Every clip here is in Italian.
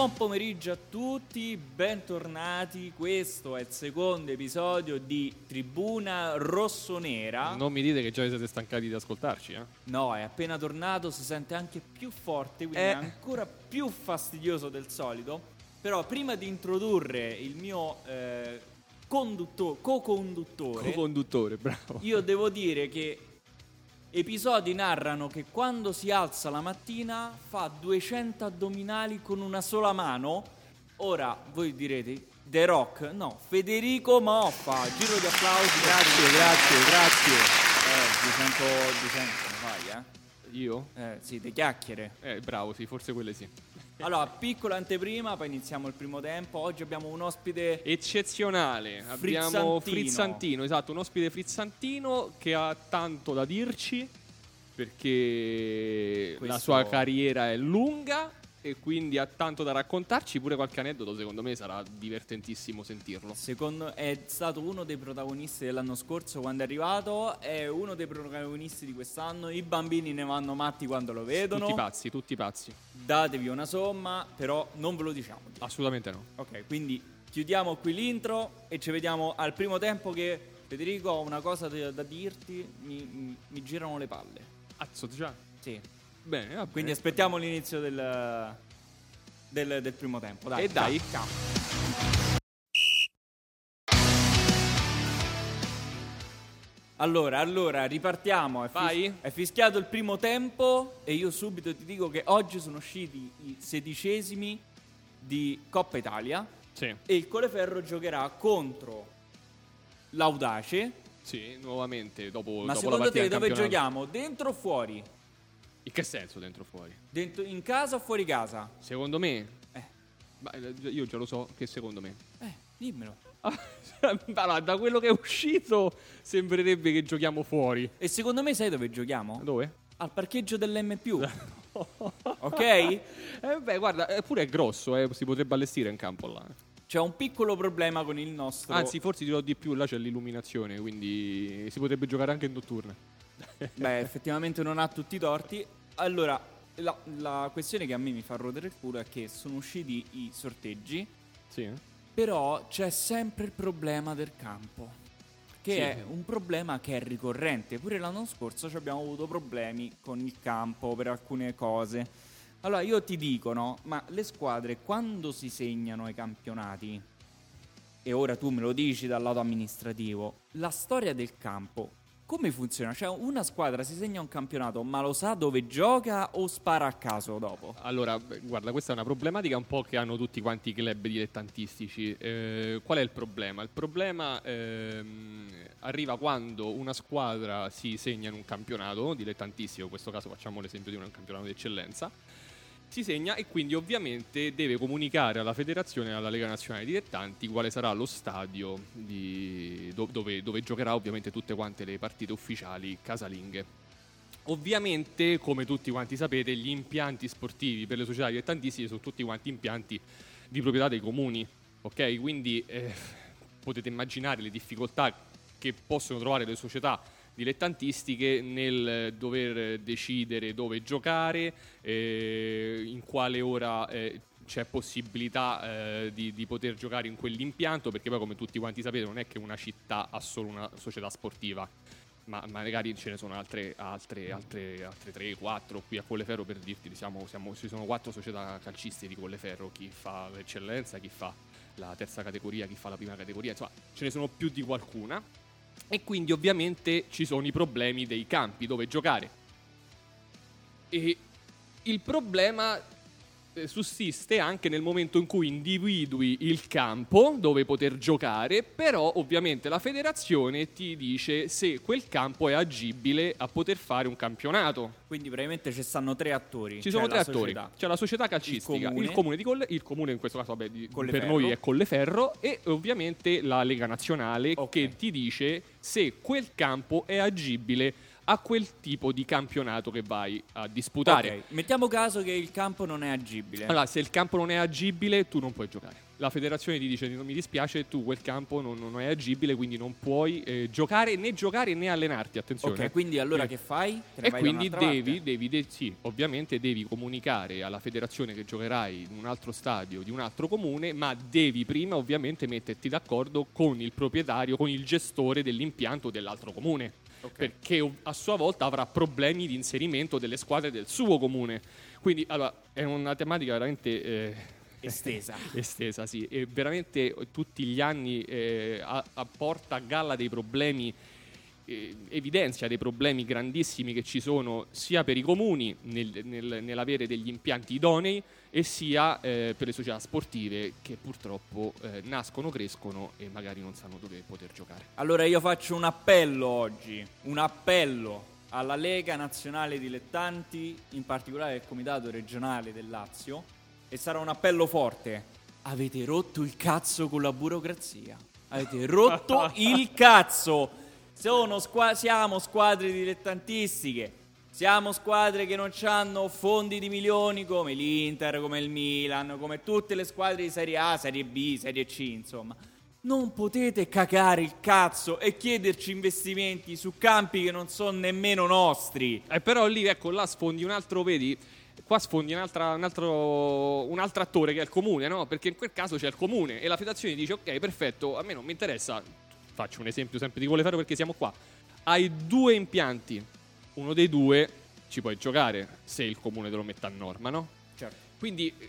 Buon pomeriggio a tutti, bentornati. Questo è il secondo episodio di Tribuna Rossonera. Non mi dite che già vi siete stancati di ascoltarci, eh? No, è appena tornato, si sente anche più forte, quindi Eh. è ancora più fastidioso del solito. Però prima di introdurre il mio eh, condutto- co-conduttore, Co-conduttore, bravo. io devo dire che episodi narrano che quando si alza la mattina fa 200 addominali con una sola mano. Ora voi direte The Rock, no, Federico Moffa. Giro di applausi, grazie, grazie, grazie. Eh, 200, 200 fai, eh? Io? Eh, sì, le chiacchiere. Eh, bravo, sì, forse quelle sì. Allora, piccola anteprima, poi iniziamo il primo tempo. Oggi abbiamo un ospite Eccezionale, abbiamo Frizzantino. Frizzantino, esatto, un ospite frizzantino che ha tanto da dirci perché la Questo- sua carriera è lunga e quindi ha tanto da raccontarci, pure qualche aneddoto secondo me sarà divertentissimo sentirlo. Secondo è stato uno dei protagonisti dell'anno scorso quando è arrivato, è uno dei protagonisti di quest'anno. I bambini ne vanno matti quando lo vedono. Tutti pazzi, tutti pazzi. Datevi una somma, però non ve lo diciamo. Assolutamente no. Ok, quindi chiudiamo qui l'intro e ci vediamo al primo tempo che Federico ho una cosa da, da dirti, mi, mi- mi girano le palle. Azzo già. Sì. Bene, va Quindi aspettiamo l'inizio del, del, del primo tempo. Dai, E dai. ciao, ciao. Allora, allora, ripartiamo. È, fis- è fischiato il primo tempo e io subito ti dico che oggi sono usciti i sedicesimi di Coppa Italia Sì. e il Coleferro giocherà contro l'Audace. Sì, nuovamente dopo, Ma dopo secondo te dove campionato. giochiamo? Dentro o fuori? In che senso dentro o fuori? Dentro- in casa o fuori casa? Secondo me, Eh, ma, eh, io già lo so che secondo me. eh dimmelo. allora, da quello che è uscito sembrerebbe che giochiamo fuori. E secondo me sai dove giochiamo? Dove? Al parcheggio dell'M. ok? Eh beh, guarda, eppure è grosso, eh, si potrebbe allestire in campo là. C'è un piccolo problema con il nostro. Anzi, forse ti dirò di più, là c'è l'illuminazione, quindi si potrebbe giocare anche in notturna. Beh, effettivamente non ha tutti i torti. Allora, la, la questione che a me mi fa rodere il culo è che sono usciti i sorteggi, Sì, però c'è sempre il problema del campo. Che Sì. è un problema che è ricorrente. Pure l'anno scorso ci abbiamo avuto problemi con il campo per alcune cose. Allora io ti dico, no? Ma le squadre quando si segnano i campionati, e ora tu me lo dici dal lato amministrativo, la storia del campo come funziona? Cioè una squadra si segna un campionato, ma lo sa dove gioca o spara a caso dopo? Allora, guarda, questa è una problematica un po' che hanno tutti quanti i club dilettantistici. Eh, qual è il problema? Il problema ehm, arriva quando una squadra si segna in un campionato dilettantistico, in questo caso facciamo l'esempio di un campionato di eccellenza, si segna e quindi ovviamente deve comunicare alla federazione e alla Lega Nazionale Dilettanti quale sarà lo stadio di- do- dove, dove giocherà ovviamente tutte quante le partite ufficiali casalinghe. Ovviamente, come tutti quanti sapete, gli impianti sportivi per le società dilettantistiche sono tutti quanti impianti di proprietà dei comuni, ok? Quindi eh, potete immaginare le difficoltà che possono trovare le società dilettantistiche nel dover decidere dove giocare, eh, in quale ora eh, c'è possibilità eh, di, di poter giocare in quell'impianto, perché poi come tutti quanti sapete non è che una città ha solo una società sportiva, ma magari ce ne sono altre, altre, altre, altre 3, 4 qui a Colleferro per dirti, siamo, siamo- ci sono quattro società calcistiche di Colleferro, chi fa l'eccellenza, chi fa la terza categoria, chi fa la prima categoria, insomma ce ne sono più di qualcuna e quindi ovviamente ci sono i problemi dei campi dove giocare. E il problema sussiste anche nel momento in cui individui il campo dove poter giocare, però ovviamente la federazione ti dice se quel campo è agibile a poter fare un campionato. Quindi praticamente ci stanno tre attori. Ci sono Cioè, tre attori, società. c'è la società calcistica, il comune, comune. di Colle, il comune in questo caso vabbè, di- per noi è Colleferro e ovviamente la Lega Nazionale Ok. che ti dice se quel campo è agibile a quel tipo di campionato che vai a disputare. Ok, mettiamo caso che il campo non è agibile. Allora, se il campo non è agibile, tu non puoi giocare. La federazione ti dice: Non mi dispiace, tu quel campo non, non è agibile, quindi non puoi eh, giocare né giocare né allenarti. Attenzione. ok, quindi allora Eh. che fai? Te E quindi devi, devi de- sì, ovviamente devi comunicare alla federazione che giocherai in un altro stadio di un altro comune, ma devi prima ovviamente metterti d'accordo con il proprietario, con il gestore dell'impianto dell'altro comune, Ok. perché a sua volta avrà problemi di inserimento delle squadre del suo comune. Quindi allora, è una tematica veramente... eh, Estesa. estesa, sì, e veramente tutti gli anni eh, a- apporta a galla dei problemi, eh, evidenzia dei problemi grandissimi che ci sono sia per i comuni nel- nel- nell'avere degli impianti idonei e sia eh, per le società sportive che purtroppo eh, nascono, crescono e magari non sanno dove poter giocare. Allora io faccio un appello oggi, un appello alla Lega Nazionale Dilettanti, in particolare al Comitato Regionale del Lazio, e sarà un appello forte. Avete rotto il cazzo con la burocrazia. Avete rotto il cazzo. Squa- siamo squadre dilettantistiche. Siamo squadre che non hanno fondi di milioni come l'Inter, come il Milan, come tutte le squadre di Serie A, Serie B, Serie C, insomma. Non potete cagare il cazzo e chiederci investimenti su campi che non sono nemmeno nostri. Eh, però lì, ecco, là sfondi un altro, vedi, qua sfondi un, altro, un altro attore che è il comune, no? Perché in quel caso c'è il comune e la federazione dice, ok, perfetto, a me non mi interessa, faccio un esempio sempre di Colleferro perché siamo qua, hai due impianti, uno dei due ci puoi giocare se il comune te lo mette a norma, no? Certo. Quindi eh,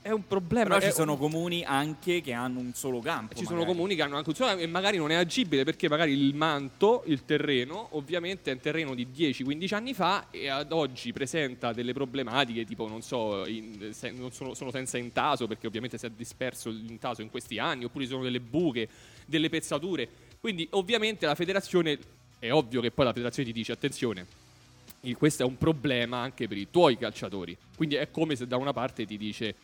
è un problema. Però ci sono un- comuni anche che hanno un solo campo. ci sono magari. comuni che hanno anche un solo e magari non è agibile perché magari il manto, il terreno, ovviamente è un terreno di 10-15 anni fa e ad oggi presenta delle problematiche tipo, non so, in- se- non sono, sono senza intaso perché ovviamente si è disperso l'intaso in questi anni, oppure ci sono delle buche, delle pezzature. Quindi ovviamente la federazione, è ovvio che poi la federazione ti dice attenzione, questo è un problema anche per i tuoi calciatori. Quindi è come se da una parte ti dice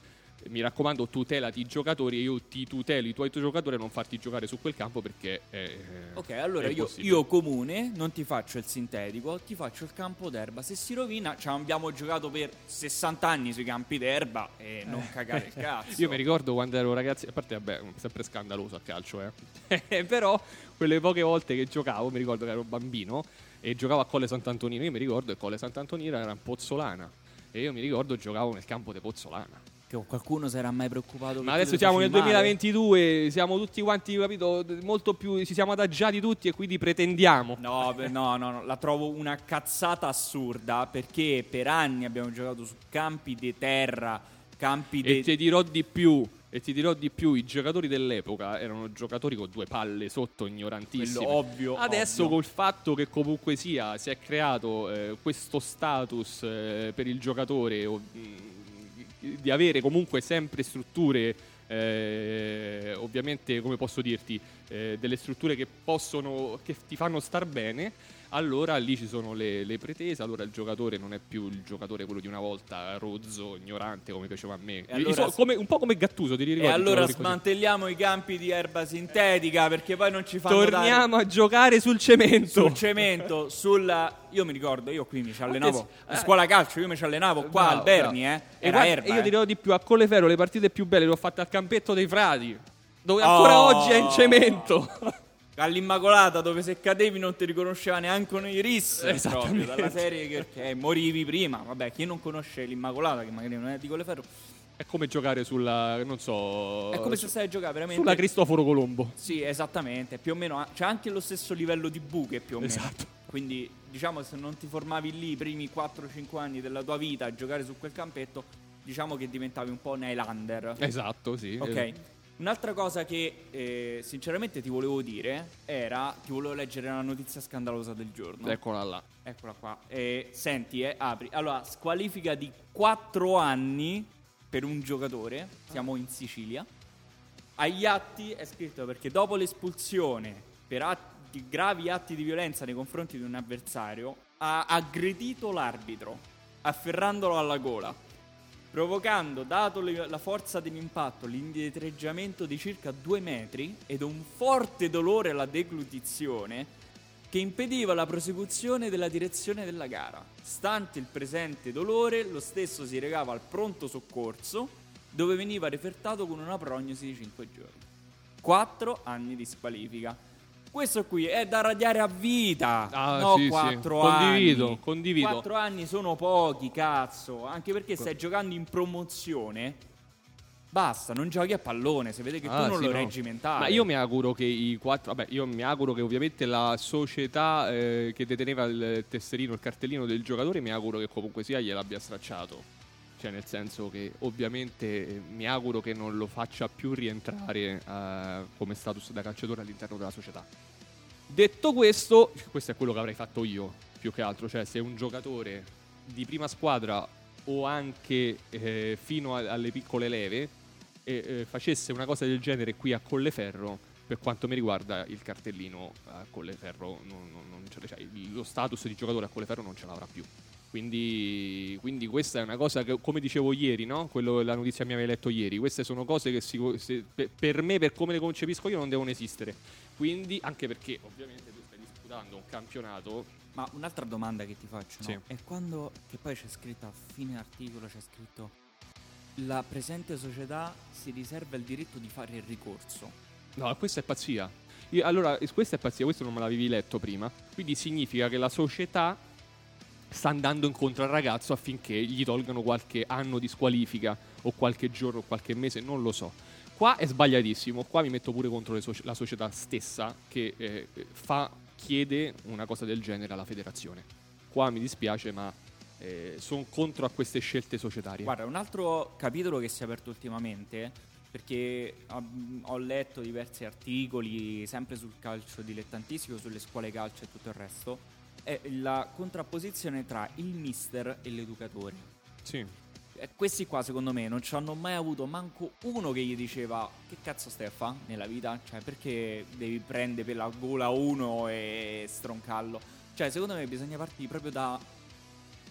mi raccomando tutelati i giocatori e io ti tutelo i tuoi giocatori a non farti giocare su quel campo perché è, Ok, allora è io, io comune non ti faccio il sintetico, ti faccio il campo d'erba. Se si rovina, ci abbiamo giocato per 60 anni sui campi d'erba e non cagare il cazzo. Io mi ricordo quando ero ragazzi, a parte vabbè, sempre scandaloso a calcio, eh. però quelle poche volte che giocavo, mi ricordo che ero bambino e giocavo a Colle Sant'Antonino, io mi ricordo che Colle Sant'Antonino era in Pozzolana e io mi ricordo giocavo nel campo di Pozzolana. Che qualcuno si era mai preoccupato Ma adesso siamo nel facevi male? 2022, siamo tutti quanti, capito, molto più, ci siamo adagiati tutti e quindi pretendiamo. No, beh, no, no, no, la trovo una cazzata assurda perché per anni abbiamo giocato su campi di terra, campi E di... ti dirò di più, e ti dirò di più, i giocatori dell'epoca erano giocatori con due palle sotto, ignorantissimi. Quello ovvio, Adesso ovvio. col fatto che comunque sia si è creato eh, questo status eh, per il giocatore o, mh, di avere comunque sempre strutture eh, ovviamente come posso dirti eh, delle strutture che possono che ti fanno star bene allora lì ci sono le, le pretese allora il giocatore non è più il giocatore quello di una volta rozzo ignorante come piaceva a me E allora- so- come- un po' come Gattuso ti E ricordi allora Giocatori così? smantelliamo i campi di erba sintetica perché poi non ci fanno dare torniamo a giocare sul cemento sul cemento, sulla... Io mi ricordo, io qui mi ci allenavo, a eh. scuola calcio, io mi ci allenavo qua Bravo, al Berni, bravo. eh. E Era guarda, erba, io eh. ti dirò di più, a Colleferro le partite più belle le ho fatte al campetto dei frati, dove Oh. ancora oggi è in cemento. All'Immacolata dove se cadevi non ti riconosceva neanche un iris proprio, Esattamente. dalla serie che, che morivi prima. Vabbè, chi non conosce l'Immacolata, che magari non è di Colleferro, è come giocare sulla, non so, è come se stai a giocare veramente. sulla Cristoforo Colombo. Sì, esattamente, più o meno c'è anche lo stesso livello di buche più o meno. Esatto. Quindi, diciamo, se non ti formavi lì i primi 4-5 anni della tua vita a giocare su quel campetto, diciamo che diventavi un po' un Highlander. Esatto, sì. Ok. Un'altra cosa che eh, sinceramente ti volevo dire era, ti volevo leggere la notizia scandalosa del giorno. Eccola là. Eccola qua. Eh, senti, eh, apri. Allora, squalifica di 4 anni per un giocatore, siamo in Sicilia. Agli atti è scritto perché dopo l'espulsione per atti, gravi atti di violenza nei confronti di un avversario ha aggredito l'arbitro afferrandolo alla gola, provocando, dato la forza dell'impatto, l'indietreggiamento di circa due metri ed un forte dolore alla deglutizione che impediva la prosecuzione della direzione della gara. Stante il presente dolore, lo stesso si recava al pronto soccorso, dove veniva refertato con una prognosi di 5 giorni. 4 anni di squalifica. Questo qui è da radiare a vita, Ah, no sì, sì. 4 Condivido, anni. condivido. 4 anni sono pochi, cazzo, anche perché stai giocando in promozione. Basta, non giochi a pallone, se vede che Ah, tu non sì, lo no. reggi mentale. Ma io mi auguro che i quattro. Vabbè, io mi auguro che ovviamente la società eh, che deteneva il tesserino, il cartellino del giocatore, mi auguro che comunque sia gliel'abbia stracciato. Cioè, nel senso che ovviamente eh, mi auguro che non lo faccia più rientrare eh, come status da calciatore all'interno della società. Detto questo, questo è quello che avrei fatto io, più che altro. Cioè, se un giocatore di prima squadra o anche eh, fino a- alle piccole leve e eh, facesse una cosa del genere qui a Colleferro, per quanto mi riguarda il cartellino a Colleferro, non, non- non cioè, lo status di giocatore a Colleferro non ce l'avrà più. Quindi, quindi questa è una cosa che, come dicevo ieri, no? Quello, la notizia mi aveva letto ieri, queste sono cose che si- se- per, me, per come le concepisco io, non devono esistere. Quindi, anche perché ovviamente tu stai disputando un campionato Ma un'altra domanda che ti faccio no? Sì. è quando che poi c'è scritto a fine articolo c'è scritto la presente società si riserva il diritto di fare il ricorso. No, questa è pazzia. Io- allora, questa è pazzia, questo non me l'avevi letto prima. Quindi significa che la società sta andando incontro al ragazzo affinché gli tolgano qualche anno di squalifica o qualche giorno o qualche mese, non lo so. Qua è sbagliatissimo, qua mi metto pure contro soci- la società stessa che eh, fa, chiede una cosa del genere alla federazione. Qua mi dispiace, ma sono contro a queste scelte societarie. Guarda, un altro capitolo che si è aperto ultimamente, perché ho letto diversi articoli sempre sul calcio dilettantistico, sulle scuole calcio e tutto il resto, è la contrapposizione tra il mister e l'educatore. Sì. Eh, questi qua secondo me non ci hanno mai avuto manco uno che gli diceva che cazzo stai a fa nella vita? Cioè perché devi prendere per la gola uno e stroncarlo? Cioè secondo me bisogna partire proprio da...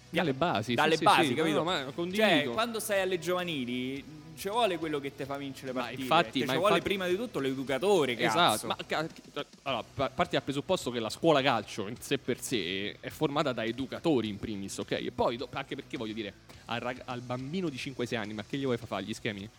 Dalle basi, Dalle sì, basi, sì. capito? No, no. Cioè quando stai alle giovanili ci vuole quello che ti fa vincere le Ma partite. infatti- Che ma ci vuole infatti- prima di tutto l'educatore, cazzo. Esatto, ma allora, pa- parti dal presupposto che la scuola calcio in sé per sé è formata da educatori in primis, ok? E poi, anche perché voglio dire, al, rag- al bambino di 5-6 anni, ma che gli vuoi far fare? Gli schemi?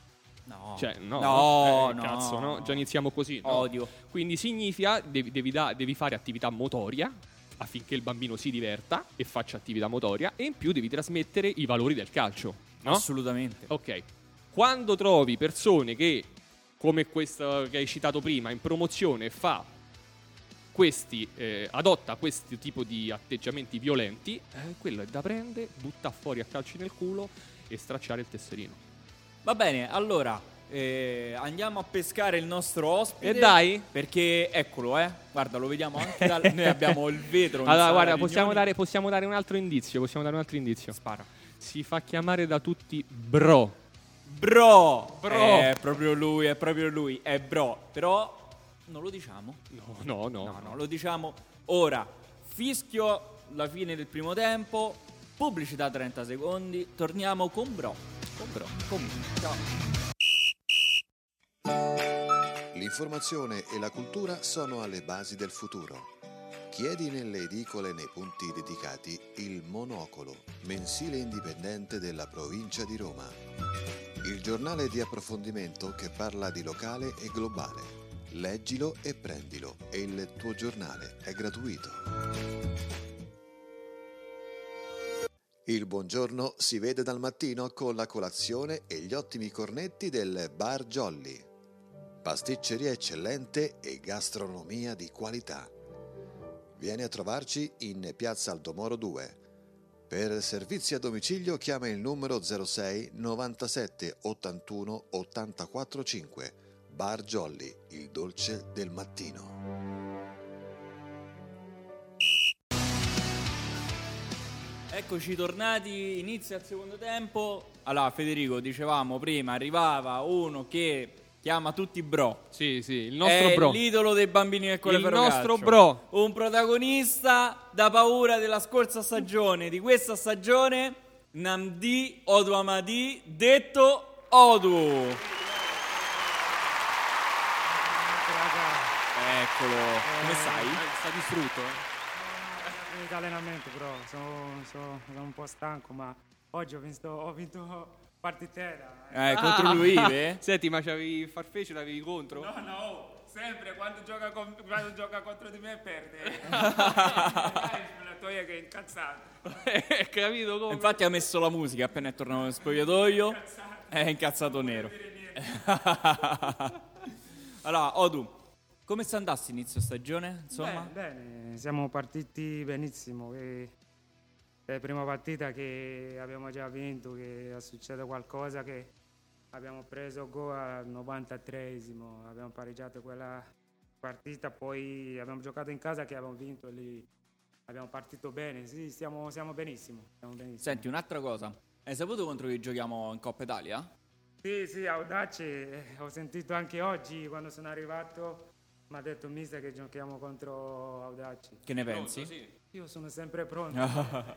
No. Cioè, no, No, eh, no. cazzo, no? Già iniziamo così. no? Odio. Quindi significa devi, devi da- devi fare attività motoria affinché il bambino si diverta e faccia attività motoria e in più devi trasmettere i valori del calcio, no? Assolutamente. Ok. Quando trovi persone che, come questa che hai citato prima, in promozione fa questi, eh, adotta questo tipo di atteggiamenti violenti, eh, quello è da prendere, butta fuori a calci nel culo e stracciare il tesserino. Va bene, allora eh, andiamo a pescare il nostro ospite. E dai. Perché eccolo, eh. Guarda, lo vediamo anche dal. Noi abbiamo il vetro. Allora, guarda, possiamo dare, possiamo dare un altro indizio. Possiamo dare un altro indizio. Spara. Si fa chiamare da tutti bro. Bro! Bro. È proprio lui, è proprio lui. È bro. Però non lo diciamo. No, no, no. No, no, lo diciamo ora. Fischio la fine del primo tempo. Pubblicità 30 secondi. Torniamo con bro. Con bro. Con ciao. L'informazione e la cultura sono alle basi del futuro. Chiedi nelle edicole nei punti dedicati il Monocolo, mensile indipendente della provincia di Roma. Il giornale di approfondimento che parla di locale e globale. Leggilo e prendilo e il tuo giornale è gratuito. Il buongiorno si vede dal mattino con la colazione e gli ottimi cornetti del Bar Jolly. Pasticceria eccellente e gastronomia di qualità. Vieni a trovarci in Piazza Aldomoro 2. Per servizi a domicilio chiama il numero 06 97 81 84 5. Bar Jolly, il dolce del mattino. Eccoci tornati, inizia il secondo tempo. Allora, Federico, dicevamo prima, arrivava uno che chiama tutti bro. Sì, sì, il nostro è bro. l'idolo dei bambini del Il Colleferro nostro Calcio. bro. Un protagonista da paura della scorsa stagione, di questa stagione, Namdi Oduamadi, detto Odu. Eccolo, come stai? Eh, sta distrutto, eh. Finito allenamento però, sono, sono- sono un po' stanco, ma oggi ho vinto, ho vinto partitella. eh. Eh, contro lui, eh? Senti, ma c'avevi il farfece, l'avevi contro? No, no, sempre quando gioca, con- quando gioca contro di me perde. la toia che è incazzato. Capito come? Infatti ha messo la musica appena è tornato nel spogliatoio. È incazzato nero. allora, Odu, come sta andando inizio stagione? Insomma? Bene, bene, siamo partiti benissimo. E è la prima partita che abbiamo già vinto, che è successo qualcosa che abbiamo preso gol al 93esimo, abbiamo pareggiato quella partita, poi abbiamo giocato in casa che abbiamo vinto lì. Abbiamo partito bene, sì, stiamo, siamo benissimo. Stiamo benissimo. Senti, un'altra cosa. Hai saputo contro chi giochiamo in Coppa Italia? Sì, sì, Audace, eh, ho sentito anche oggi quando sono arrivato, mi ha detto mister che giochiamo contro Audace. Che ne pensi? Sì. Io sono sempre pronto,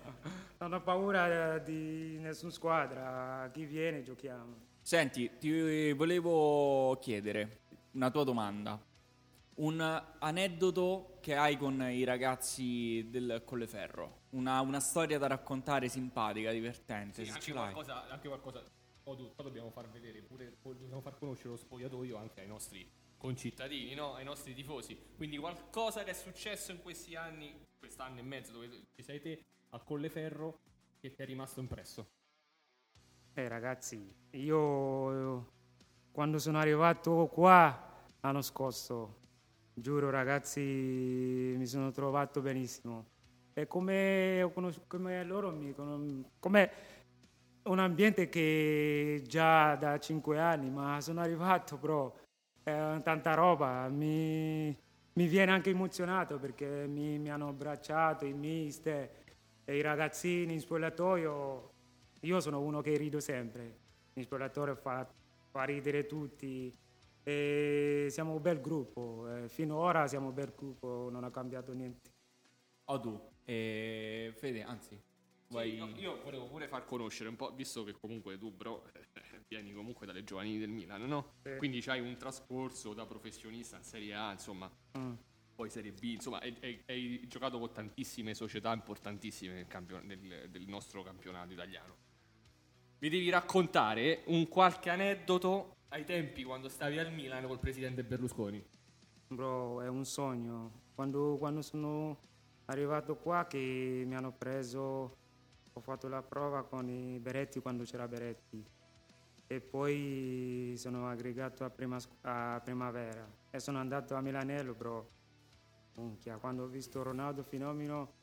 non ho paura eh, di nessuna squadra, chi viene giochiamo. Senti, ti volevo chiedere una tua domanda. Un aneddoto che hai con i ragazzi del Colleferro. Una, una storia da raccontare simpatica, divertente. Sì, se anche ce l'hai. qualcosa, anche qualcosa. Tu, poi dobbiamo far vedere pure, dobbiamo far conoscere lo spogliatoio anche ai nostri concittadini, no? ai nostri tifosi. Quindi qualcosa che è successo in questi anni, quest'anno e mezzo dove ci sei te a Colleferro, che ti è rimasto impresso. Eh ragazzi, io quando sono arrivato qua l'anno scorso, giuro ragazzi, mi sono trovato benissimo. È come, come loro mi come un ambiente che già da cinque anni, ma sono arrivato però, è tanta roba, mi, mi viene anche emozionato perché mi, mi hanno abbracciato i mister e i ragazzini in spogliatoio. Io sono uno che rido sempre, in spogliatoio fa, fa ridere tutti. E siamo un bel gruppo, eh, finora siamo un bel gruppo, non ha cambiato niente. Odu, e Fede, anzi, Sì, no, io volevo pure far conoscere un po', visto che comunque tu, bro, vieni comunque dalle giovanili del Milan, no? Sì. Quindi c'hai un trascorso da professionista in Serie A, insomma, Mm. poi Serie B, insomma, hai, hai- hai giocato con tantissime società importantissime nel, campio- nel- del nostro campionato italiano. Mi devi raccontare un qualche aneddoto ai tempi quando stavi al Milan col presidente Berlusconi. Bro, è un sogno. Quando, quando sono arrivato qua che mi hanno preso, ho fatto la prova con i Beretti quando c'era Beretti e poi sono aggregato a, prima, a Primavera e sono andato a Milanello, bro. Minchia, quando ho visto Ronaldo Fenomeno,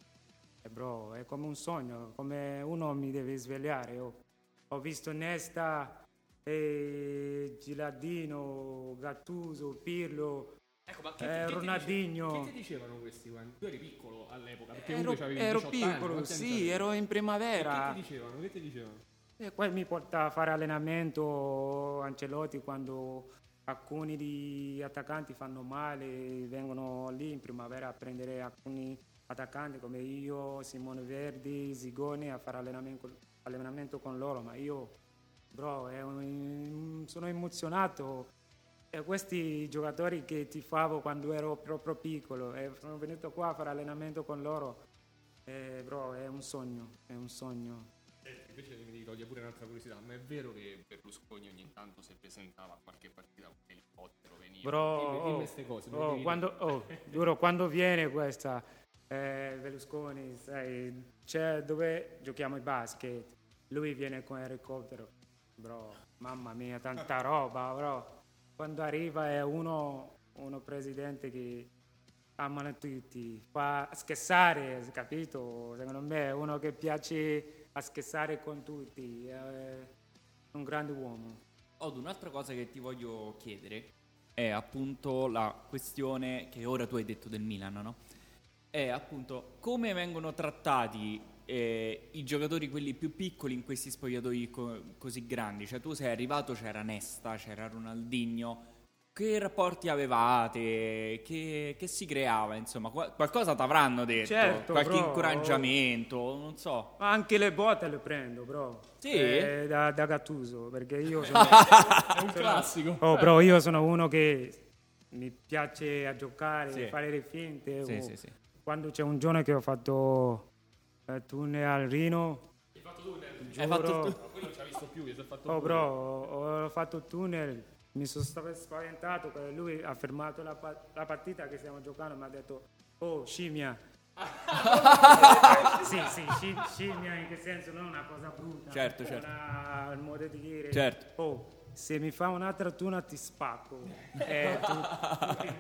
eh, bro, è come un sogno, come uno mi deve svegliare. Ho, ho visto Nesta, e Gilardino, Gattuso, Pirlo, Ecco, ma Eh, Ronaldinho. Che ti dicevano questi quando? Tu eri piccolo all'epoca, perché ero, ero 18 anni, piccolo, anni sì, ero in E primavera. Che ti dicevano? Che ti dicevano? E poi mi porta a fare allenamento Ancelotti quando alcuni di attaccanti fanno male, vengono lì in primavera a prendere alcuni attaccanti come io, Simone Verdi, Zigone a fare allenamento, allenamento con loro, ma io, bro, un- sono emozionato. E questi giocatori che tifavo quando ero proprio piccolo e sono venuto qua a fare allenamento con loro, eh, bro, è un sogno, è un sogno. Senti, invece mi toglie pure un'altra curiosità, ma è vero che Berlusconi ogni tanto si presentava a qualche partita con l'elicottero, veniva? Bro, dimmi, dimmi oh, queste cose. me le oh, quando, oh, giuro, quando viene questa eh, Berlusconi, sai, c'è dove giochiamo il basket, lui viene con l'elicottero, bro, mamma mia, tanta roba, bro. Quando arriva è uno, uno presidente che amano tutti, fa scherzare, capito? Secondo me è uno che piace a scherzare con tutti, è un grande uomo. Odu, un'altra cosa che ti voglio chiedere è appunto la questione che ora tu hai detto del Milan, no? È appunto come vengono trattati eh, i giocatori quelli più piccoli in questi spogliatoi co- così grandi? Cioè tu sei arrivato, c'era Nesta, c'era Ronaldinho, che rapporti avevate? Che, che si creava? Insomma, Qual- qualcosa ti avranno detto? Certo, Qualche bro. incoraggiamento? Non so. Ma Anche le botte le prendo, bro. Sì? Eh, da, da Gattuso, perché io sono... È un classico. oh, bro, io sono uno che mi piace a giocare, Sì. fare le finte. Sì, o- sì, sì. Quando c'è un giorno che ho fatto eh, tunnel al Rino, Hai fatto tu? Quello non ci ha visto più, si è fatto Oh bro, ho, ho fatto il tunnel, mi sono spaventato, perché lui ha fermato la, pa- la partita che stiamo giocando e mi ha detto, oh scimmia. sì, sì, sci- scimmia in che senso, non una cosa brutta. Certo, certo. Una- il modo di dire, Certo. oh, se mi fa un'altra tuna ti spacco. E tu,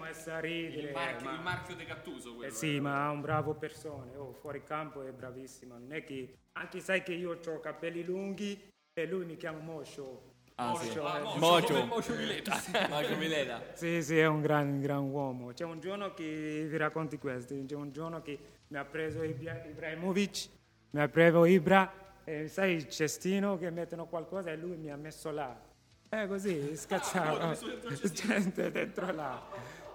messo a ridere. Il, marchio, ma- il marchio di Gattuso eh quello. sì, ma è un bravo persona, oh, fuori campo è bravissimo. Non è che, anche sai che io ho capelli lunghi e lui mi chiama Moscio. Ah, sì. Moscio, eh. Mocio. Mocio Vileta. Mocio Mileta. Sì, sì, è un gran, un gran uomo. C'è un giorno che vi racconti questo, c'è un giorno che mi ha preso Ibra- Ibrahimovic, mi ha preso Ibra, e sai il cestino che mettono qualcosa e lui mi ha messo là. Eh così, scazzava. Gente dentro là.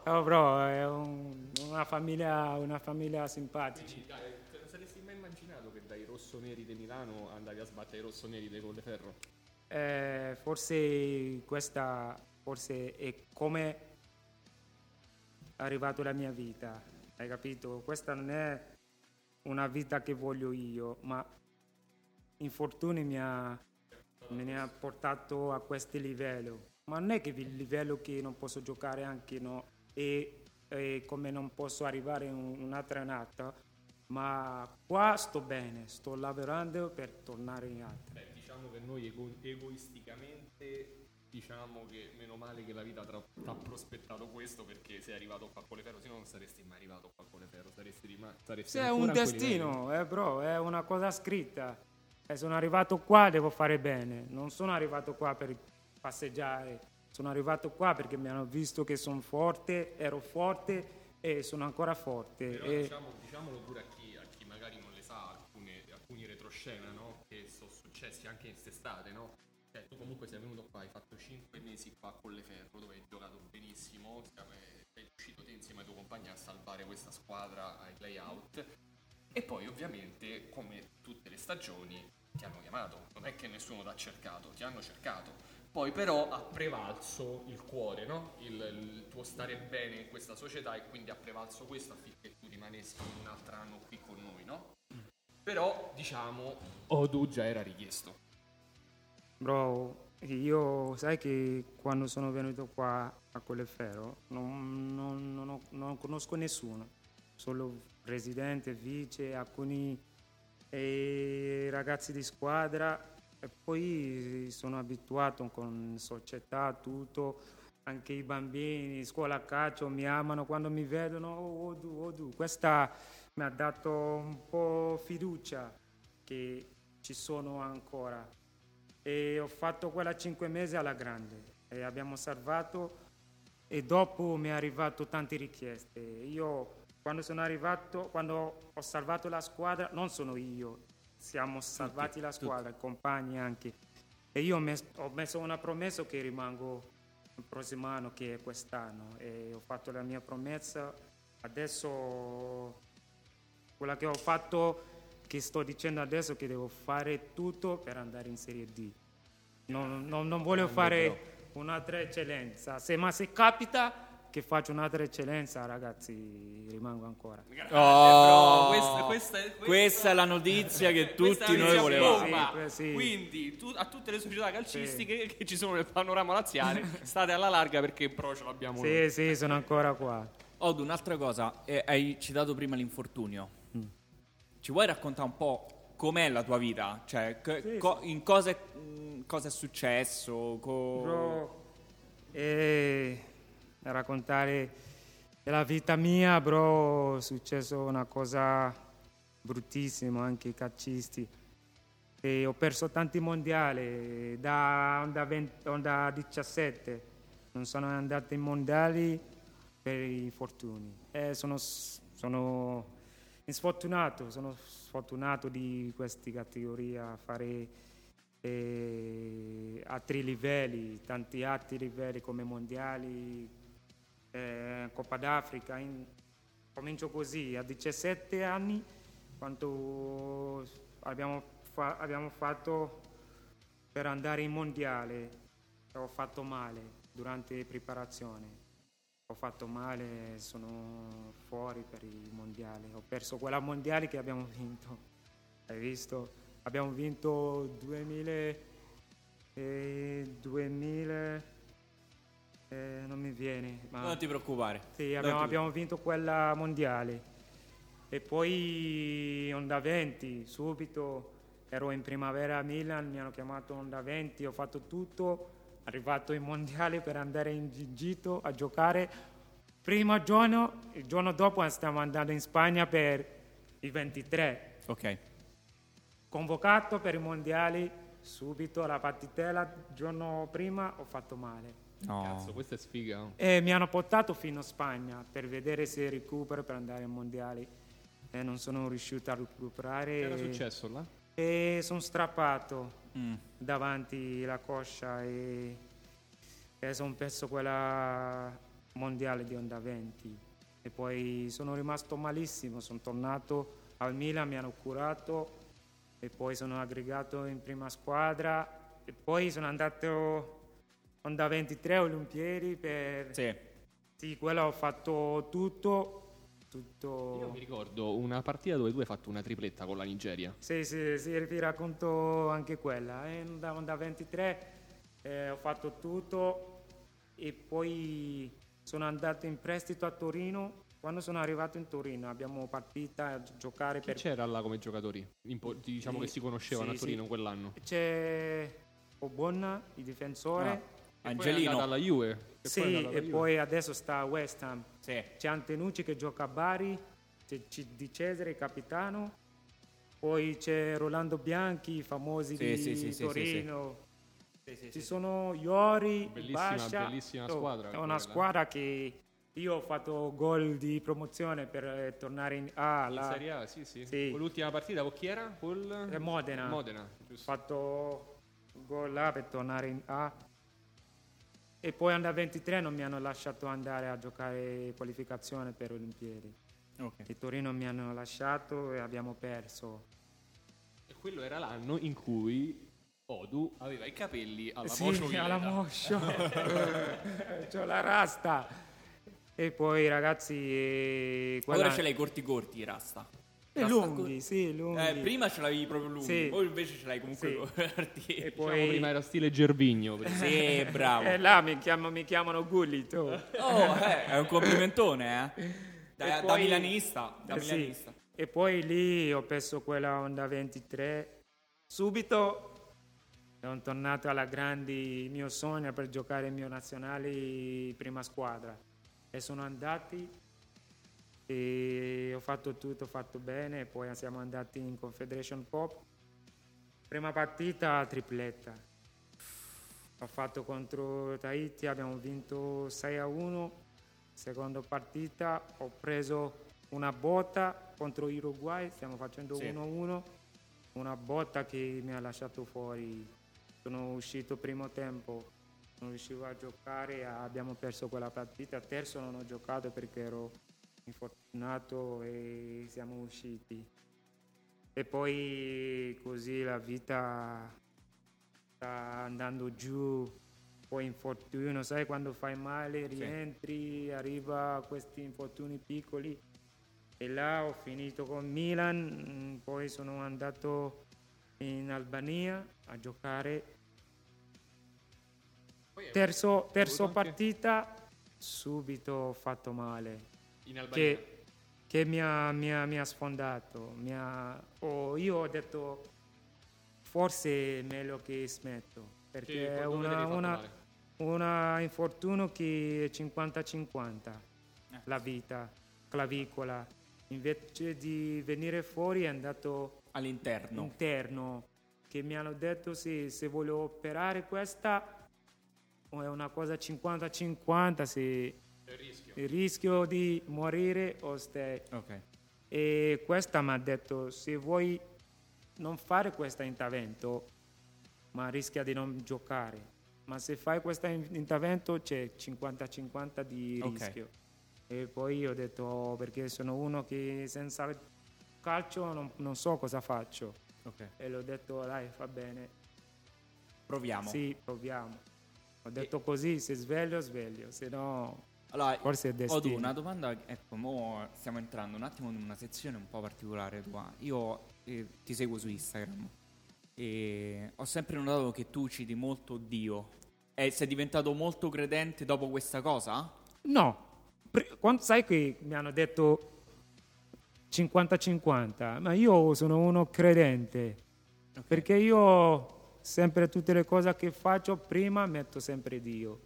Oh bro, è un- una, famiglia, una famiglia simpatica. Non saresti mai immaginato che dai rossoneri di Milano andavi a sbattere i rossoneri di Colleferro? Eh, forse questa forse è come è arrivato la mia vita, hai capito? Questa non è una vita che voglio io, ma infortuni mi ha, me ne ha portato a questo livello. Ma non è che il livello che non posso giocare anche no, e, e come non posso arrivare in un- un'altra nata, ma qua sto bene, sto lavorando per tornare in alto. Beh, diciamo che noi ego- egoisticamente diciamo che meno male che la vita ti ha prospettato questo perché sei arrivato qua a Colleferro, se no non saresti mai arrivato qua a Colleferro, saresti rimasto. Saresti Sì, è un destino, eh, bro, è una cosa scritta. E sono arrivato qua, devo fare bene. Non sono arrivato qua per passeggiare. Sono arrivato qua perché mi hanno visto che sono forte, ero forte e sono ancora forte. Però E- diciamo, diciamolo pure a chi, a chi magari non le sa, alcune, alcuni retroscena, no? Che sono successi anche in quest'estate, no? Cioè, tu comunque sei venuto qua, hai fatto 5 mesi qua a Colleferro, dove hai giocato benissimo, sei riuscito te insieme ai tuoi compagni a salvare questa squadra ai play-out. E poi ovviamente, come tutte le stagioni, ti hanno chiamato, non è che nessuno ti ha cercato, ti hanno cercato. Poi però ha prevalso il cuore, no? Il, il tuo stare bene in questa società e quindi ha prevalso questo affinché tu rimanessi un altro anno qui con noi, no? Però, diciamo, Odu già era richiesto. Bro, io sai che quando sono venuto qua a Colleferro non, non- non non conosco nessuno, solo presidente, vice, alcuni eh, ragazzi di squadra e poi sono abituato con società, tutto, anche i bambini, scuola calcio mi amano quando mi vedono, oh Odu, Odu, questa mi ha dato un po' fiducia che ci sono ancora e ho fatto quella cinque mesi alla grande e abbiamo salvato e dopo mi è arrivato tante richieste. Io quando sono arrivato, quando ho salvato la squadra, non sono io, siamo salvati la squadra, i compagni anche. E io ho mes- ho messo una promessa che rimango il prossimo anno, che è quest'anno, e ho fatto la mia promessa. Adesso quella che ho fatto, che sto dicendo adesso, che devo fare tutto per andare in Serie D. Non, non- non voglio fare un'altra eccellenza, se, ma se capita che faccio un'altra eccellenza, ragazzi, rimango ancora. Oh, questa- questa è- questa- questa è la notizia che tutti noi volevamo. Sì, sì. Quindi tu- a tutte le società calcistiche che ci sono nel panorama laziale, state alla larga perché però ce l'abbiamo noi. Sì, sì, sono ancora qua. Odu, un'altra cosa, eh, hai citato prima l'infortunio. Ci vuoi raccontare un po' com'è la tua vita? Cioè, co- Sì, co- in cosa è, mh, cosa è successo? Co- Bro, e raccontare della vita mia, bro, è successo una cosa bruttissima anche ai calcisti. E ho perso tanti mondiali, da onda, 20 onda 17 non sono andato in mondiali per i infortuni. E sono, sono sfortunato, sono sfortunato di queste categorie a fare eh, altri livelli, tanti altri livelli come mondiali, eh, Coppa d'Africa. In- comincio così, a 17 anni, quanto abbiamo, fa- abbiamo fatto per andare in mondiale, ho fatto male durante preparazione. Ho fatto male, sono fuori per i mondiali. Ho perso quella mondiale che abbiamo vinto. Hai visto? Abbiamo vinto 2000, eh, 2000 eh, non mi viene, ma Non ti preoccupare. sì, abbiamo, abbiamo vinto quella mondiale. E poi Onda 20, subito ero in primavera a Milan, mi hanno chiamato Onda 20, ho fatto tutto, arrivato in mondiale per andare in Gigito a giocare. Primo giorno, il giorno dopo stiamo andando in Spagna per i 23. Ok. Convocato per i mondiali, subito la partitella, il giorno prima ho fatto male. No. Cazzo, questa è sfiga. E mi hanno portato fino a Spagna per vedere se recupero per andare ai mondiali. E non sono riuscito a recuperare. Che era successo là? E sono strappato Mm. davanti la coscia e, e sono perso quella mondiale di Onda 20. E poi sono rimasto malissimo, sono tornato al Milan, mi hanno curato e poi sono aggregato in prima squadra e poi sono andato Onda 23 Olimpiadi per... Sì. Sì, quello ho fatto tutto, tutto... Io mi ricordo una partita dove tu hai fatto una tripletta con la Nigeria. Sì, sì, sì, vi racconto anche quella. Eh, da, da 23 eh, ho fatto tutto e poi sono andato in prestito a Torino. Quando sono arrivato in Torino abbiamo partita a giocare Chi per... c'era là come giocatori? Impo- diciamo Sì, che si conoscevano sì, a Torino sì. quell'anno. C'è Obonna, il difensore. Ah, E poi è Angelino. andata alla Juve. poi è sì, andata alla e Juve. poi adesso sta a West Ham. Sì. C'è Antenucci che gioca a Bari, c'è C- Di Cesare, capitano. Poi c'è Rolando Bianchi, i famosi Sì, di sì, sì, sì, Torino. Sì, sì, Ci sono Iori, Bellissima- Bascia. bellissima Oh, squadra È una quella. squadra che io ho fatto gol di promozione per eh, tornare in A. In la- Serie A, sì, sì. Sì. Con l'ultima partita con chi era? Col... Eh, Modena. Modena, Ho giusto. fatto gol là per tornare in A. E poi under 23 non mi hanno lasciato andare a giocare qualificazione per Olimpiadi. Ok. Il Torino mi hanno lasciato e abbiamo perso. E quello era l'anno in cui Odu aveva i capelli alla sì, Villeta. alla Moscio. C'ho la rasta. E poi ragazzi... eh, quella- Ora ce l'hai corti corti, Rasta. Rasta lunghi, sì, lunghi. Eh, prima ce l'avevi proprio lunghi, Sì. poi invece ce l'hai comunque Sì. corti. E Diciamo poi... prima era stile Gervigno. Sì, bravo. Eh, là mi, chiamo- mi chiamano Gullito. Oh, eh, è un complimentone, eh. Da, E da poi- milanista, da Eh, sì. milanista. E poi lì ho perso quella Onda 23. Subito sono tornato alla grandi, il mio sogno per giocare il mio nazionale prima squadra. E sono andati e ho fatto tutto, ho fatto bene. Poi siamo andati in Confederation Cup. Prima partita tripletta. Ho fatto contro Tahiti, abbiamo vinto 6 a 1. Seconda partita ho preso una botta contro Uruguay, stiamo facendo Sì. 1-1. Una botta che mi ha lasciato fuori. Sono uscito primo tempo, non riuscivo a giocare, abbiamo perso quella partita. Terzo non ho giocato perché ero infortunato e siamo usciti. E poi così la vita sta andando giù, poi infortunio, sai quando fai male, rientri, arriva questi infortuni piccoli e là ho finito con Milan, mm, poi sono andato in Albania a giocare. Terzo, terzo partita, subito ho fatto male In Albania. che, che mi, ha, mi ha- mi ha sfondato. Mi ha- oh, io ho detto forse è meglio che smetto perché è una, una, una infortunio che è 50-50 la vita, clavicola. Invece di venire fuori è andato All'interno. interno che mi hanno detto sì, se voglio operare questa è una cosa 50-50 se il rischio di morire o stai Ok. E questa mi ha detto, se vuoi non fare questo intervento, ma rischia di non giocare. Ma se fai questo in- intervento c'è 50-50 di rischio. E poi io ho detto, "Oh, perché sono uno che senza il calcio non, non so cosa faccio. Ok. E l'ho detto, dai, va bene. Proviamo. Sì, proviamo. Ho detto così, se sveglio, sveglio, se no Allora, forse è destino. Odu, una domanda, ecco, mo stiamo entrando un attimo in una sezione un po' particolare tua. Io eh, ti seguo su Instagram e ho sempre notato che tu citi molto Dio. E sei diventato molto credente dopo questa cosa? No, quando sai che mi hanno detto 50-50, ma io sono uno credente, Ok. perché io sempre tutte le cose che faccio prima metto sempre Dio.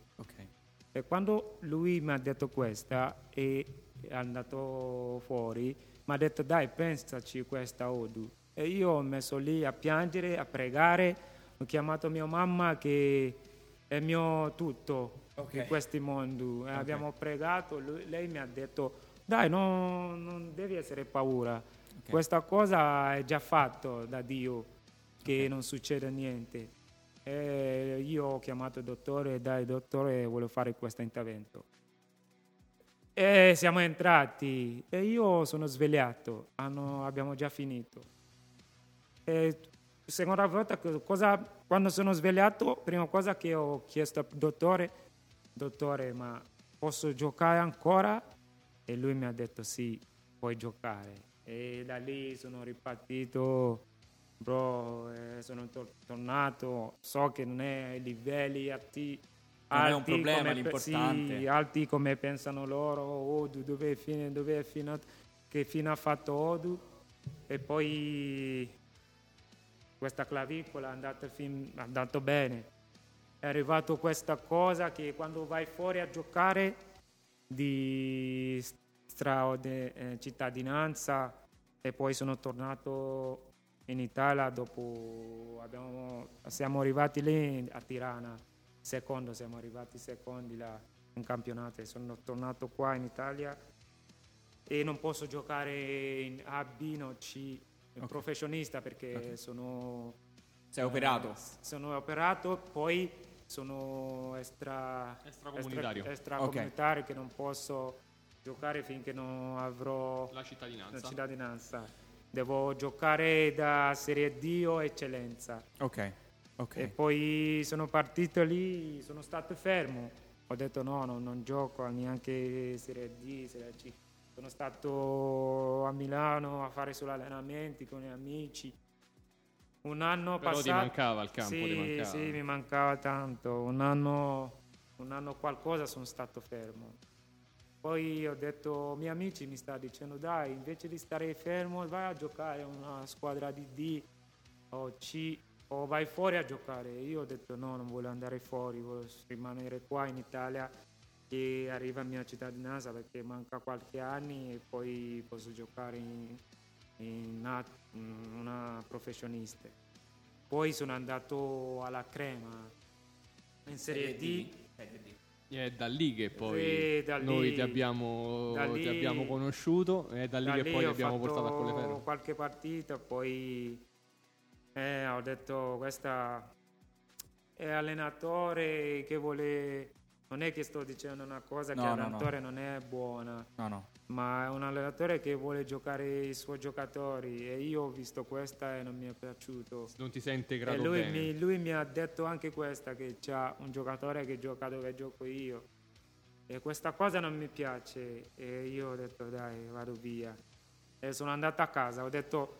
E quando lui mi ha detto questa e è andato fuori, mi ha detto dai pensaci questa Odu. E io ho messo lì a piangere, a pregare, ho chiamato mia mamma che è mio tutto Ok. in questo mondo. E abbiamo pregato, lui- lei mi ha detto dai non, non devi essere paura, Ok. questa cosa è già fatto da Dio, che non succede niente. E io ho chiamato il dottore, dai dottore, voglio fare questo intervento. E siamo entrati e io sono svegliato, hanno- abbiamo già finito. E seconda volta, cosa, quando sono svegliato, prima cosa che ho chiesto al dottore, dottore, ma posso giocare ancora? E lui mi ha detto sì, puoi giocare. E da lì sono ripartito, bro, eh, sono tor- tornato, so che non è livelli alti, Non è un alti problema, come l'importante. sì, alti come pensano loro, Odu, dove è, fine, dove è finato, che fine ha fatto Odu? E poi questa clavicola è andata, fin- è andato bene. È arrivato questa cosa che quando vai fuori a giocare di straode- eh, cittadinanza e poi sono tornato in Italia dopo abbiamo- siamo arrivati lì a Tirana secondo siamo arrivati secondi là in campionato e sono tornato qua in Italia e non posso giocare in A, B, no, C Ok. professionista perché Ok. sono Sei operato? eh, sono operato, poi sono extra, Extracomunitario. extra- extracomunitario che non posso giocare finché non avrò La la cittadinanza. Devo giocare da Serie D o Eccellenza. Ok. Ok. E poi sono partito lì, sono stato fermo. Ho detto no, no, non gioco neanche Serie D, Serie C. Sono stato a Milano a fare solo allenamenti con gli amici. Un anno Però passato... ti mancava il campo, sì, mancava. Sì, mi mancava tanto. Un anno, un anno qualcosa sono stato fermo. Poi ho detto, miei amici mi stanno dicendo, dai, invece di stare fermo, vai a giocare a una squadra di D o C o vai fuori a giocare. Io ho detto, no, non voglio andare fuori, voglio rimanere qua in Italia e arriva la mia cittadinanza perché manca qualche anno e poi posso giocare in, in una, una professionista. Poi sono andato alla Crema in Serie D. È da lì che poi Sì, da lì- noi ti abbiamo, da ti lì- abbiamo conosciuto e è da lì Da che lì poi ti abbiamo fatto portato a Colleferro. qualche partita, poi eh, ho detto questa è allenatore che vuole non è che sto dicendo una cosa No, che no, no. l'allenatore non è buona, No, no. Ma è un allenatore che vuole giocare i suoi giocatori e io ho visto questa e non mi è piaciuto. Non ti sei E integrato lui bene. mi, lui mi ha detto anche questa, che c'ha un giocatore che gioca dove gioco io. E questa cosa non mi piace. E io ho detto dai, vado via. E sono andato a casa, ho detto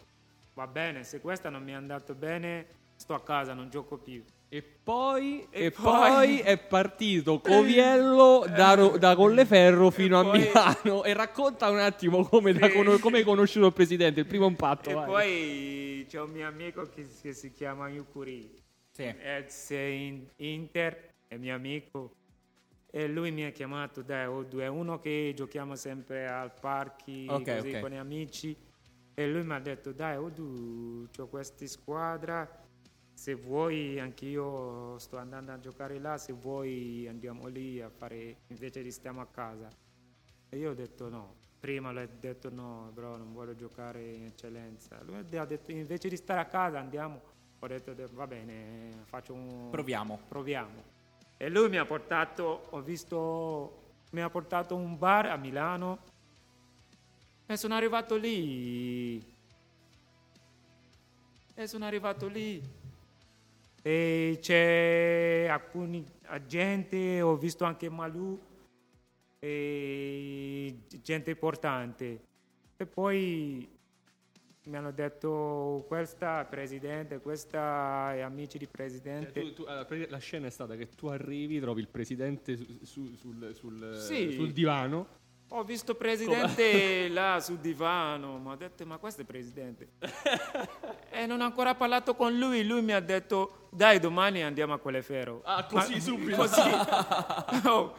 va bene, se questa non mi è andato bene, sto a casa, non gioco più. E poi, E e poi- poi è partito Coviello da, da Colleferro fino a poi- Milano e racconta un attimo come, da Sì. cono- come hai conosciuto il presidente, il primo impatto. E vai. poi c'è un mio amico che, che si chiama Yukuri. Sì. ex in Inter, è mio amico. E lui mi ha chiamato, è uno che giochiamo sempre al parchi Ok, così ok. con gli amici. E lui mi ha detto, dai, Odu, ho questa squadra, se vuoi anch'io sto andando a giocare là, se vuoi andiamo lì a fare, invece di stiamo a casa. E io ho detto no, prima le ho detto no, bro, non voglio giocare in eccellenza. Lui ha detto invece di stare a casa andiamo. Ho detto va bene, faccio un... Proviamo. Proviamo. E lui mi ha portato, ho visto, mi ha portato un bar a Milano e sono arrivato lì. E sono arrivato lì. E c'è alcuni gente, ho visto anche Malù, e gente importante. E poi mi hanno detto questa presidente, questa è amici di presidente. Cioè, tu- tu- allora, la scena è stata che tu arrivi, trovi il presidente su- su- sul, sul- Sì. sul divano. Ho visto presidente là sul divano, mi ha detto ma questo è presidente. e non ho ancora parlato con lui, lui mi ha detto dai domani andiamo a Colleferro. Ah, così, Ma- subito. Così. Oh,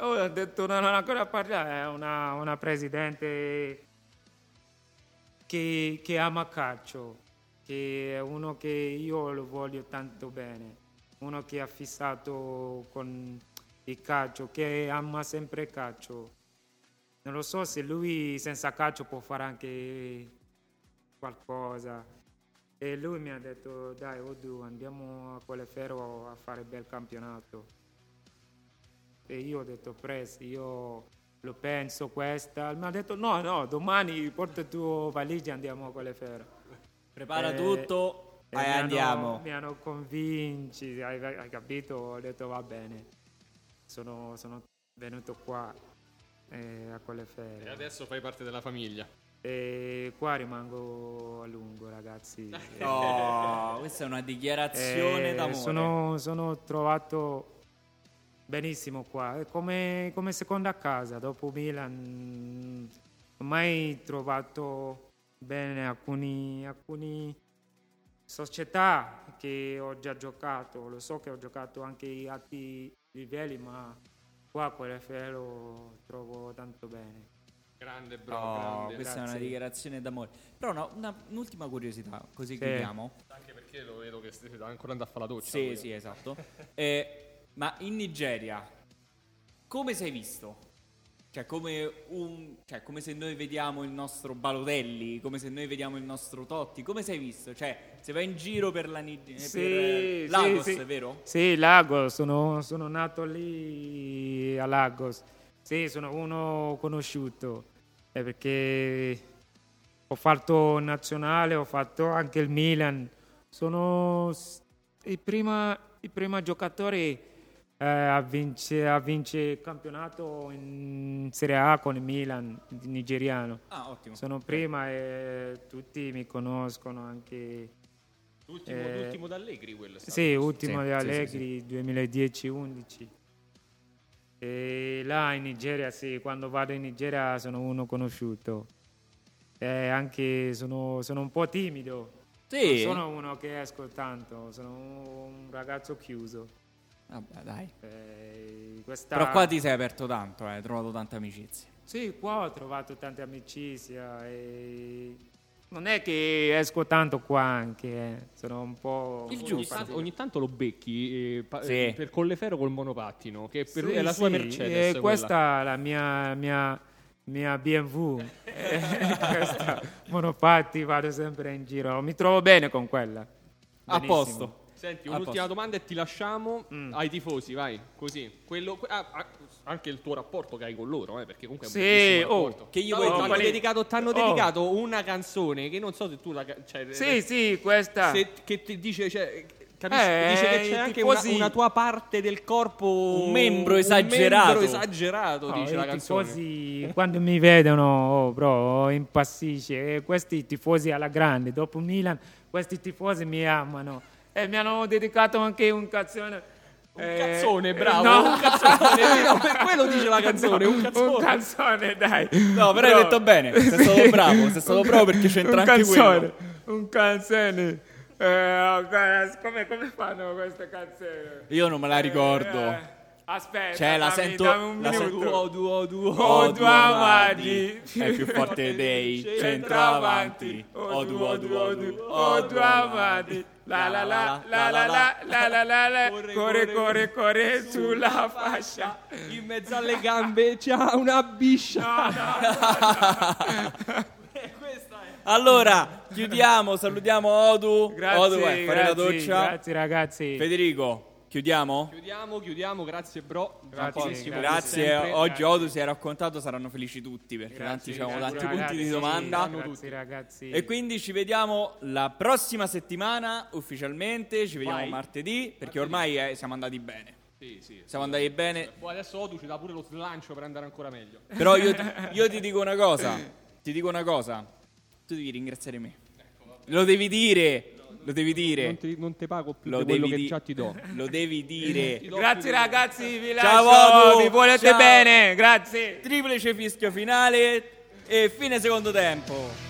oh, ho detto no, non ho ancora parlato, è una, una presidente che, che ama calcio, che è uno che io lo voglio tanto bene, uno che ha fissato con il calcio, che ama sempre calcio. Non lo so se lui senza calcio può fare anche qualcosa. E lui mi ha detto, dai Odu, andiamo a Colleferro a fare bel campionato. E io ho detto, Press, io lo penso questa. Mi ha detto, no, no, domani porta il tuo valigia e andiamo a Colleferro. Prepara Eh, tutto E e mi hanno- andiamo. mi hanno convinti, hai, hai capito? Ho detto va bene. Sono, sono venuto qua eh, a E Colleferro. adesso fai parte della famiglia. E qua rimango a lungo, ragazzi. Oh, questa è una dichiarazione Eh, d'amore. sono, sono trovato benissimo qua, è come, come seconda casa. Dopo Milan, ho mai trovato bene alcuni, alcuni società che ho già giocato. Lo so che ho giocato anche in altri livelli, ma qua a Colleferro trovo tanto bene. Grande, bro, Oh, grande. questa è una Grazie. dichiarazione d'amore. Però no, una- un'ultima curiosità, così Sì. chiudiamo. Anche perché lo vedo che stai ancora andando a fare la doccia. Sì, sì, esatto. Eh, ma in Nigeria, come sei visto? Cioè come, un, cioè, come se noi vediamo il nostro Balotelli, come se noi vediamo il nostro Totti. Come sei visto? Cioè, se vai in giro per la Nigeria, Sì, per sì, Lagos, sì. è vero? Sì, Lagos, sono, sono nato lì a Lagos. Sì, sono uno conosciuto, eh, perché ho fatto nazionale, ho fatto anche il Milan. Sono il prima, il primo giocatore eh, a vincere a vince il campionato in Serie A con il Milan nigeriano. Ah, ottimo. Sono prima e tutti mi conoscono anche... L'ultimo, Eh, l'ultimo d'Allegri quello stato. Sì, ultimo Sì, di sì, sì, Allegri 2010-11. E là in Nigeria, sì, quando vado in Nigeria sono uno conosciuto. E anche sono, sono un po' timido. Sì. Non sono uno che esco tanto, sono un ragazzo chiuso. Vabbè, dai. E questa- Però qua ti sei aperto tanto, eh, hai trovato tante amicizie. Sì, qua ho trovato tante amicizie e non è che esco tanto qua anche, eh. sono un po'... Il giusto. Ogni ogni tanto lo becchi eh, pa- Sì. eh, per Colleferro col monopattino, che per lui Sì, è la sua sì, Mercedes. e quella. questa è la mia, mia, mia BMW. Eh, questa monopatti, vado sempre in giro. Mi trovo bene con quella. A Benissimo. posto. Senti, A un'ultima posto. domanda e ti lasciamo Mm. ai tifosi, vai, così. Quello, que- ah, ah, anche il tuo rapporto che hai con loro, eh, perché comunque è un Sì, bellissimo oh, rapporto. che gli No, vuoi no, t'hanno dedicato, t'hanno Oh. dedicato una canzone che non so se tu la... Cioè, Sì, sì, questa. se- che ti dice... Cioè, capisci? Eh, dice che c'è anche una, una tua parte del corpo... Un membro un esagerato. membro esagerato, No, dice la i canzone. tifosi quando mi vedono, oh, bro, impassisce. E questi tifosi alla grande, dopo Milan, questi tifosi mi amano. E mi hanno dedicato anche un canzone. Un eh, cazzone, bravo, no. un cazzone, no, per quello dice la canzone, un cazzone. Un canzone, dai. No, però hai Bro. detto bene, sei stato bravo, sei stato bravo perché c'entra un anche canzone, quello. Un canzone. Eh, come, come fanno queste canzoni? Io non me la ricordo. Eh, Aspetta, Cioè, la dammi- sento. dammi un la sento oh, duo, duo, Oh, duo amati. È più forte dei centravanti. Oh, duo, duo, duo. Oh, amati. La la la la la la la la la la corre corre corre sulla fascia In mezzo alle gambe c'ha una biscia. Allora, chiudiamo, salutiamo Odu. grazie Odu, vai, fare la doccia. grazie ragazzi Federico, chiudiamo? Chiudiamo, chiudiamo, grazie bro. Grazie, Grazie, oggi Odu si è raccontato, saranno felici tutti perché tanti Grazie, abbiamo grazie, tanti punti di domanda. grazie ragazzi E quindi ci vediamo la prossima settimana ufficialmente, ci vediamo Vai. martedì perché ormai eh, siamo andati bene. Sì, sì. Siamo andati bene. Poi adesso Odu ci dà pure lo slancio per andare ancora meglio. Però io ti, io ti dico una cosa, ti dico una cosa, tu devi ringraziare me. Lo devi dire, lo devi dire. Non ti, non ti pago più Lo di quello devi, che di- già ti do. lo devi dire. grazie ragazzi vi Ciao, lascio Odu. vi volete Ciao. bene grazie Triplice fischio finale e fine secondo tempo.